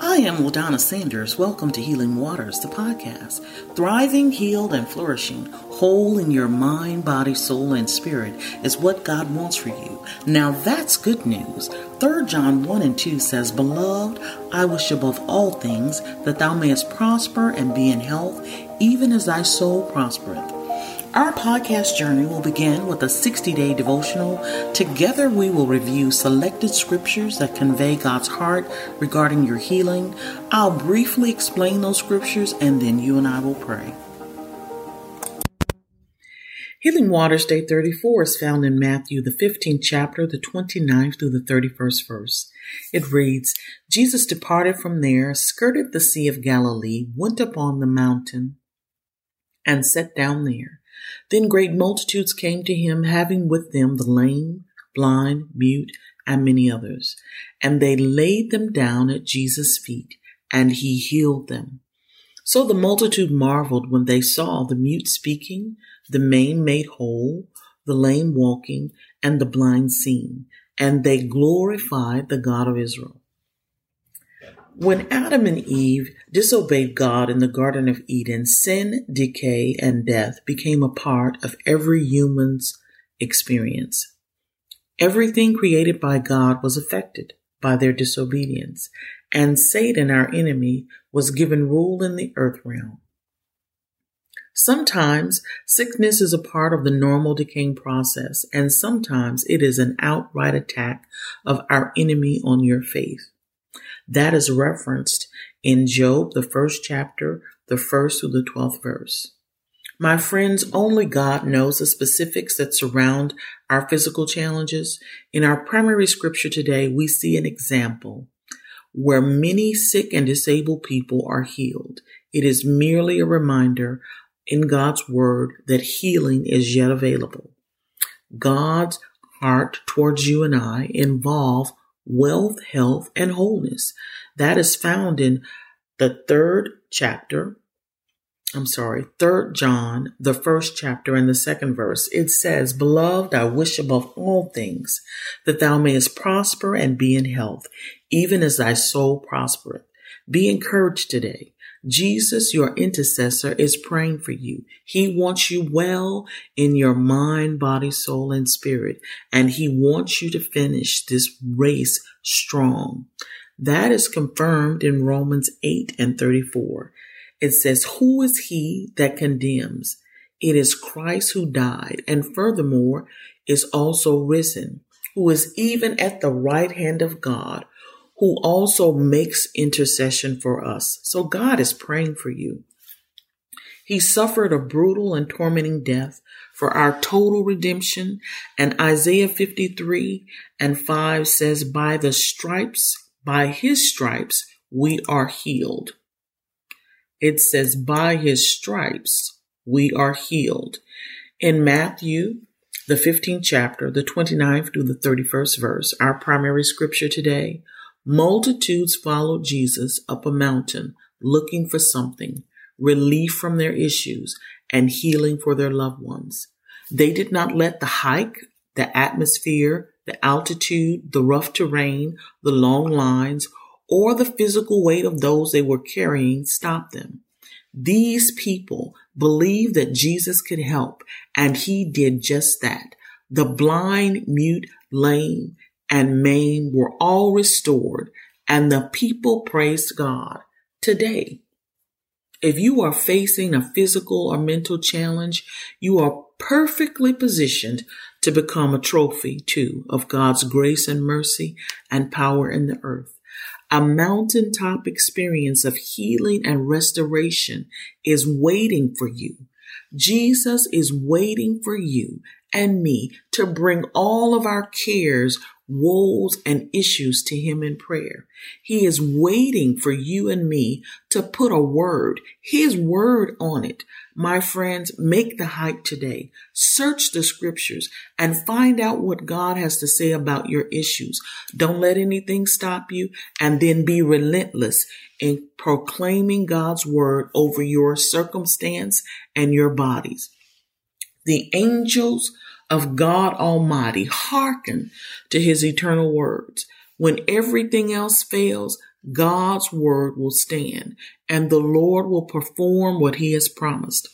I am LaDonna Sanders. Welcome to Healing Waters, the podcast. Thriving, healed, and flourishing, whole in your mind, body, soul, and spirit is what God wants for you. Now that's good news. 3 John 1 and 2 says, Beloved, I wish above all things that thou mayest prosper and be in health, even as thy soul prospereth. Our podcast journey will begin with a 60 day devotional. Together, we will review selected scriptures that convey God's heart regarding your healing. I'll briefly explain those scriptures and then you and I will pray. Healing Waters Day 34 is found in Matthew, the 15th chapter, the 29th through the 31st verse. It reads Jesus departed from there, skirted the Sea of Galilee, went up on the mountain, and sat down there. Then great multitudes came to him, having with them the lame, blind, mute, and many others. And they laid them down at Jesus' feet, and he healed them. So the multitude marveled when they saw the mute speaking, the maimed made whole, the lame walking, and the blind seeing, and they glorified the God of Israel. When Adam and Eve disobeyed God in the Garden of Eden, sin, decay, and death became a part of every human's experience. Everything created by God was affected by their disobedience, and Satan, our enemy, was given rule in the earth realm. Sometimes sickness is a part of the normal decaying process, and sometimes it is an outright attack of our enemy on your faith. That is referenced in Job, the first chapter, the first through the 12th verse. My friends, only God knows the specifics that surround our physical challenges. In our primary scripture today, we see an example where many sick and disabled people are healed. It is merely a reminder in God's word that healing is yet available. God's heart towards you and I involve wealth, health, and wholeness. That is found in the third chapter. I'm sorry, third John, the first chapter and the second verse. It says, Beloved, I wish above all things that thou mayest prosper and be in health, even as thy soul prospereth. Be encouraged today. Jesus, your intercessor, is praying for you. He wants you well in your mind, body, soul, and spirit. And he wants you to finish this race strong. That is confirmed in Romans 8 and 34. It says, Who is he that condemns? It is Christ who died and furthermore is also risen, who is even at the right hand of God who also makes intercession for us. So God is praying for you. He suffered a brutal and tormenting death for our total redemption. And Isaiah 53 and 5 says, By the stripes, by his stripes, we are healed. It says, By his stripes, we are healed. In Matthew, the 15th chapter, the 29th through the 31st verse, our primary scripture today, Multitudes followed Jesus up a mountain looking for something, relief from their issues, and healing for their loved ones. They did not let the hike, the atmosphere, the altitude, the rough terrain, the long lines, or the physical weight of those they were carrying stop them. These people believed that Jesus could help, and he did just that. The blind, mute, lame, and maimed were all restored, and the people praised God. Today, if you are facing a physical or mental challenge, you are perfectly positioned to become a trophy too of God's grace and mercy and power in the earth. A mountaintop experience of healing and restoration is waiting for you. Jesus is waiting for you and me to bring all of our cares woes, and issues to Him in prayer. He is waiting for you and me to put a word, His word on it. My friends, make the hike today. Search the scriptures and find out what God has to say about your issues. Don't let anything stop you and then be relentless in proclaiming God's word over your circumstance and your bodies. The angels of God Almighty. Hearken to his eternal words. When everything else fails, God's word will stand and the Lord will perform what he has promised.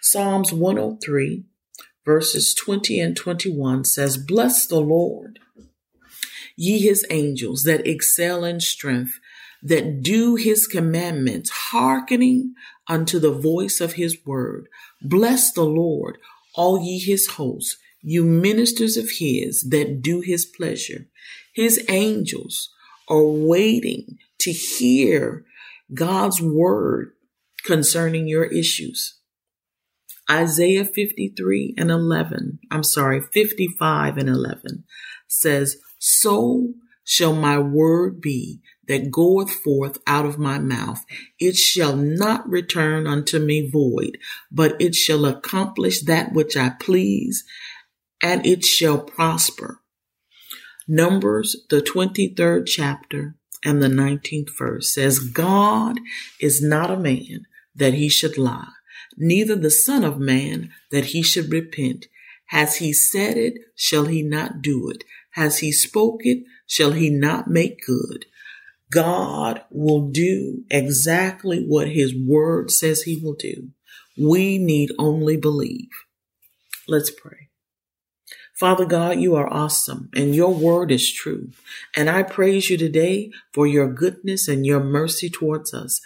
Psalms 103 verses 20 and 21 says, Bless the Lord, ye his angels that excel in strength, that do his commandments, hearkening unto the voice of his word. Bless the Lord, all ye his hosts, you ministers of his that do his pleasure. His angels are waiting to hear God's word concerning your issues. Isaiah 53 and 11, I'm sorry, 55 and 11 says, So shall my word be that goeth forth out of my mouth. It shall not return unto me void, but it shall accomplish that which I please, and it shall prosper. Numbers, the 23rd chapter and the 19th verse says, God is not a man that he should lie, neither the son of man that he should repent. Has he said it, shall he not do it? Has he spoke it, shall he not make good? God will do exactly what his word says he will do. We need only believe. Let's pray. Father God, you are awesome and your word is true. And I praise you today for your goodness and your mercy towards us.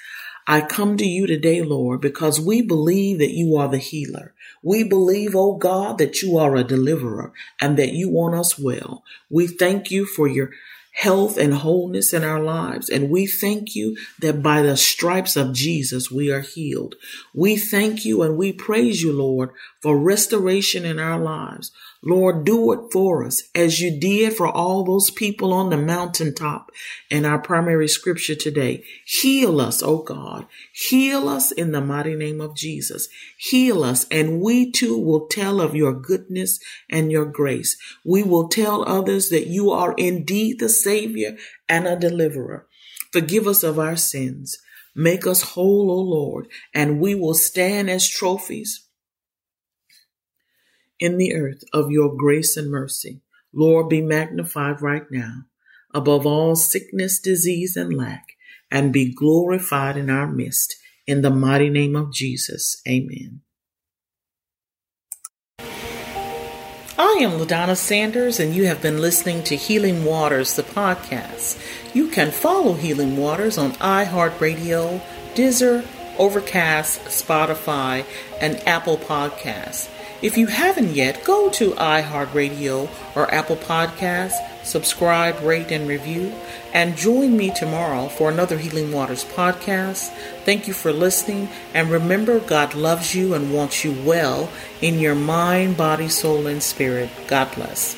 I come to you today, Lord, because we believe that you are the healer. We believe, oh God, that you are a deliverer and that you want us well. We thank you for your health and wholeness in our lives. And we thank you that by the stripes of Jesus, we are healed. We thank you and we praise you, Lord, for restoration in our lives. Lord, do it for us as you did for all those people on the mountaintop in our primary scripture today. Heal us, oh God. Heal us in the mighty name of Jesus. Heal us, and we too will tell of your goodness and your grace. We will tell others that you are indeed the Savior and a deliverer. Forgive us of our sins. Make us whole, O Lord, and we will stand as trophies in the earth of your grace and mercy. Lord, be magnified right now above all sickness, disease, and lack, and be glorified in our midst. In the mighty name of Jesus, amen. I am LaDonna Sanders, and you have been listening to Healing Waters, the podcast. You can follow Healing Waters on iHeartRadio, Deezer, Overcast, Spotify, and Apple Podcasts. If you haven't yet, go to iHeartRadio or Apple Podcasts, subscribe, rate, and review, and join me tomorrow for another Healing Waters podcast. Thank you for listening, and remember, God loves you and wants you well in your mind, body, soul, and spirit. God bless.